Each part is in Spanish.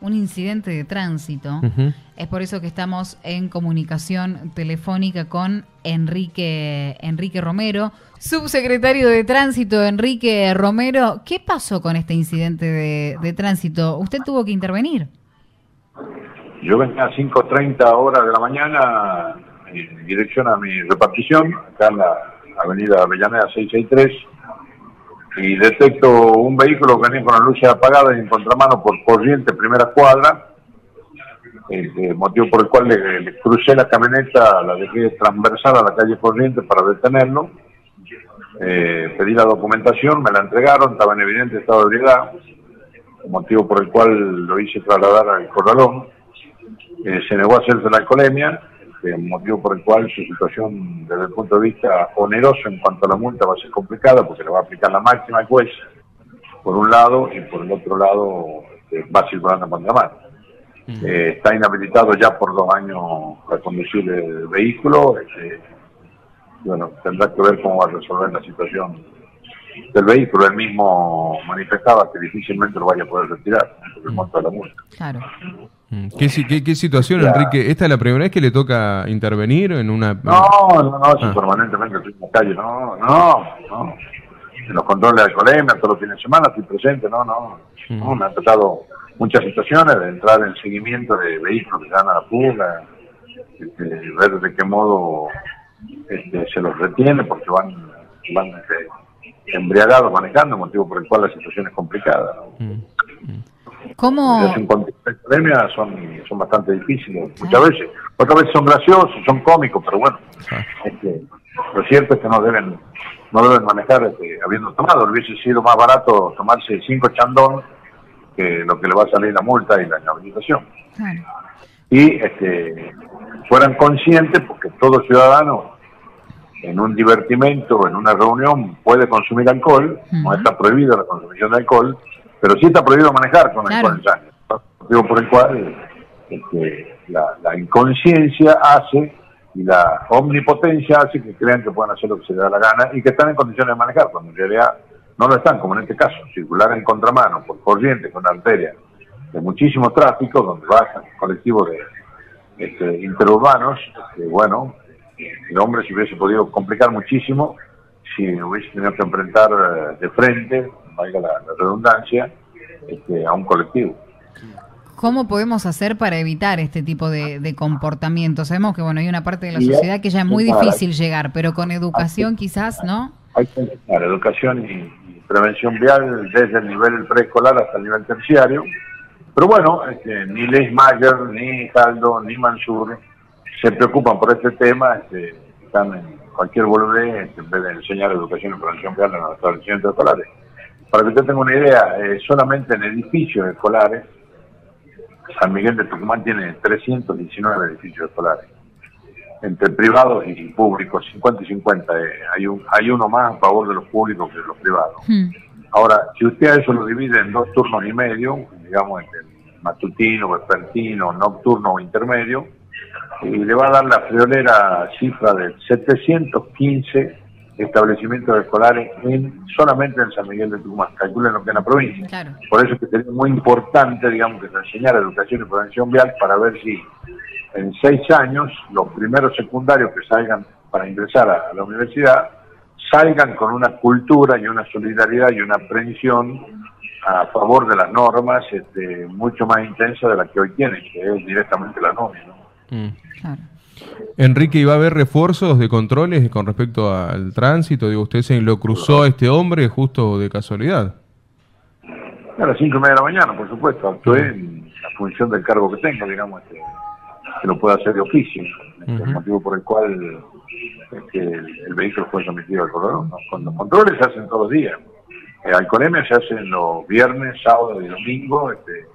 un incidente de tránsito. Es por eso que estamos en comunicación telefónica con Enrique, Enrique Romero, subsecretario de Tránsito, Enrique Romero. ¿Qué pasó con este incidente de, tránsito? ¿Usted tuvo que intervenir? Yo venía a 5.30 horas de la mañana en dirección a mi repartición, acá en la avenida Avellaneda 663 y detecto un vehículo que venía con las luces apagadas en contramano por corriente, primera cuadra, el motivo por el cual le, crucé la camioneta, la dejé transversal a la calle corriente para detenerlo. Eh, pedí la documentación, me la entregaron, estaba en evidente estado de ebriedad, motivo por el cual lo hice trasladar al corralón. Eh, se negó a hacerse la alcoholemia, este, motivo por el cual su situación desde el punto de vista oneroso en cuanto a la multa va a ser complicada porque le va a aplicar la máxima al juez, por un lado, y por el otro lado este, va circulando en contramano. Eh, está inhabilitado ya por dos años para conducir el vehículo. Este, bueno, tendrá que ver cómo va a resolver la situación del vehículo. Él mismo manifestaba que difícilmente lo vaya a poder retirar por el monto de la multa. Claro. Mm, ¿Qué, qué, situación, Enrique? ¿Esta es la primera vez que le toca intervenir en una...? No, no, no, ah. permanentemente estoy en la calle, no, no, no. En los controles de alcoholemia, todos los fines de semana estoy presente, no, no. no mm. me han tratado muchas situaciones de entrar en seguimiento de vehículos que dan a la fuga, este, ver de qué modo este, se los retiene porque van, van este, embriagados manejando, motivo por el cual la situación es complicada. ¿no? Mm. ¿Cómo? Son, son bastante difíciles muchas veces. Otras veces son graciosos, son cómicos, pero bueno, este, lo cierto es que no deben no deben manejar este, habiendo tomado. Hubiese sido más barato tomarse cinco chandón que lo que le va a salir la multa y la inhabilitación. Y este, fueran conscientes, porque todo ciudadano en un divertimento, en una reunión, puede consumir alcohol, no está prohibida la consumición de alcohol, pero sí está prohibido manejar con, el, con por el cual este, la, inconsciencia hace y la omnipotencia hace que crean que pueden hacer lo que se les da la gana y que están en condiciones de manejar, cuando en realidad no lo están, como en este caso, circular en contramano por corriente con arteria de muchísimo tráfico, donde bajan colectivos de este, interurbanos, este, bueno, el hombre se hubiese podido complicar muchísimo si hubiese tenido que enfrentar eh, de frente valga la, redundancia, este, a un colectivo. ¿Cómo podemos hacer para evitar este tipo de, comportamiento? Sabemos que bueno hay una parte de la sociedad que ya es muy difícil llegar, pero con educación quizás, ¿no? Hay que la educación y, prevención vial desde el nivel preescolar hasta el nivel terciario. Pero bueno, este, ni Les Mayer, ni Caldo, ni Mansur se preocupan por este tema, este, están en cualquier boludez en vez de enseñar educación y prevención vial en los establecimientos escolares. Para que usted tenga una idea, eh, solamente en edificios escolares, San Miguel de Tucumán tiene 319 edificios escolares, entre privados y públicos, 50 y 50. Eh, hay, un, hay uno más a favor de los públicos que de los privados. Hmm. Ahora, si usted a eso lo divide en dos turnos y medio, digamos, entre matutino, vespertino, nocturno o intermedio, y le va a dar la friolera cifra de 715 establecimientos escolares en, solamente en San Miguel de Tucumán, calculen lo que es la provincia. Por eso es que sería muy importante, digamos, que se enseñara educación y prevención vial para ver si en seis años los primeros secundarios que salgan para ingresar a, la universidad salgan con una cultura y una solidaridad y una aprensión a favor de las normas este, mucho más intensa de la que hoy tienen, que es directamente la norma. Mm. Claro. Enrique, ¿iba a haber refuerzos de controles con respecto al tránsito? Digo, ¿usted se lo cruzó a este hombre justo de casualidad? A las cinco y media de la mañana, por supuesto. Actué en la función del cargo que tengo, digamos, este, que lo pueda hacer de oficio. Este, el motivo por el cual este, el, vehículo fue sometido al corredor. Los controles se hacen todos los días. El alcoholemia se hacen los viernes, sábado y domingo. Este,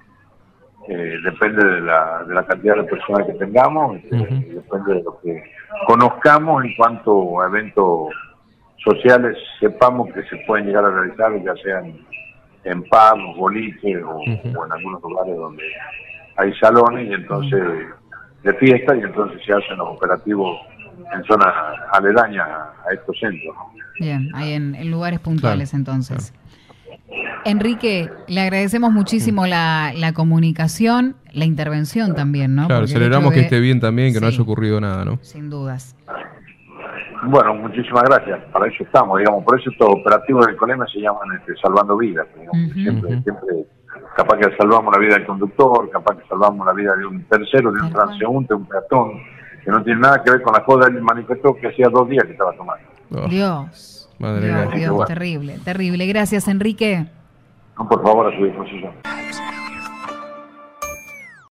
eh, depende de la, de la cantidad de personas que tengamos, este, depende de lo que conozcamos en cuanto a eventos sociales, sepamos que se pueden llegar a realizar, ya sean en pubs, boliches o, en algunos lugares donde hay salones y entonces de fiesta y entonces se hacen los operativos en zonas aledañas a estos centros. Bien, hay en, lugares puntuales entonces. Enrique, le agradecemos muchísimo la, la comunicación, la intervención también, ¿no? Claro, Porque celebramos que esté bien también, que no haya ocurrido nada, ¿no? Sin dudas. Bueno, muchísimas gracias. Para eso estamos, digamos. Por eso estos operativos del Colema se llaman este, salvando vidas. digamos. Siempre, siempre, capaz que salvamos la vida del conductor, capaz que salvamos la vida de un tercero, de un cual. transeúnte, un peatón, que no tiene nada que ver con la joda del manifestó que hacía dos días que estaba tomando. Oh, Dios. Madre Dios, Dios, terrible, terrible. Gracias, Enrique. No, por favor, a su disposición.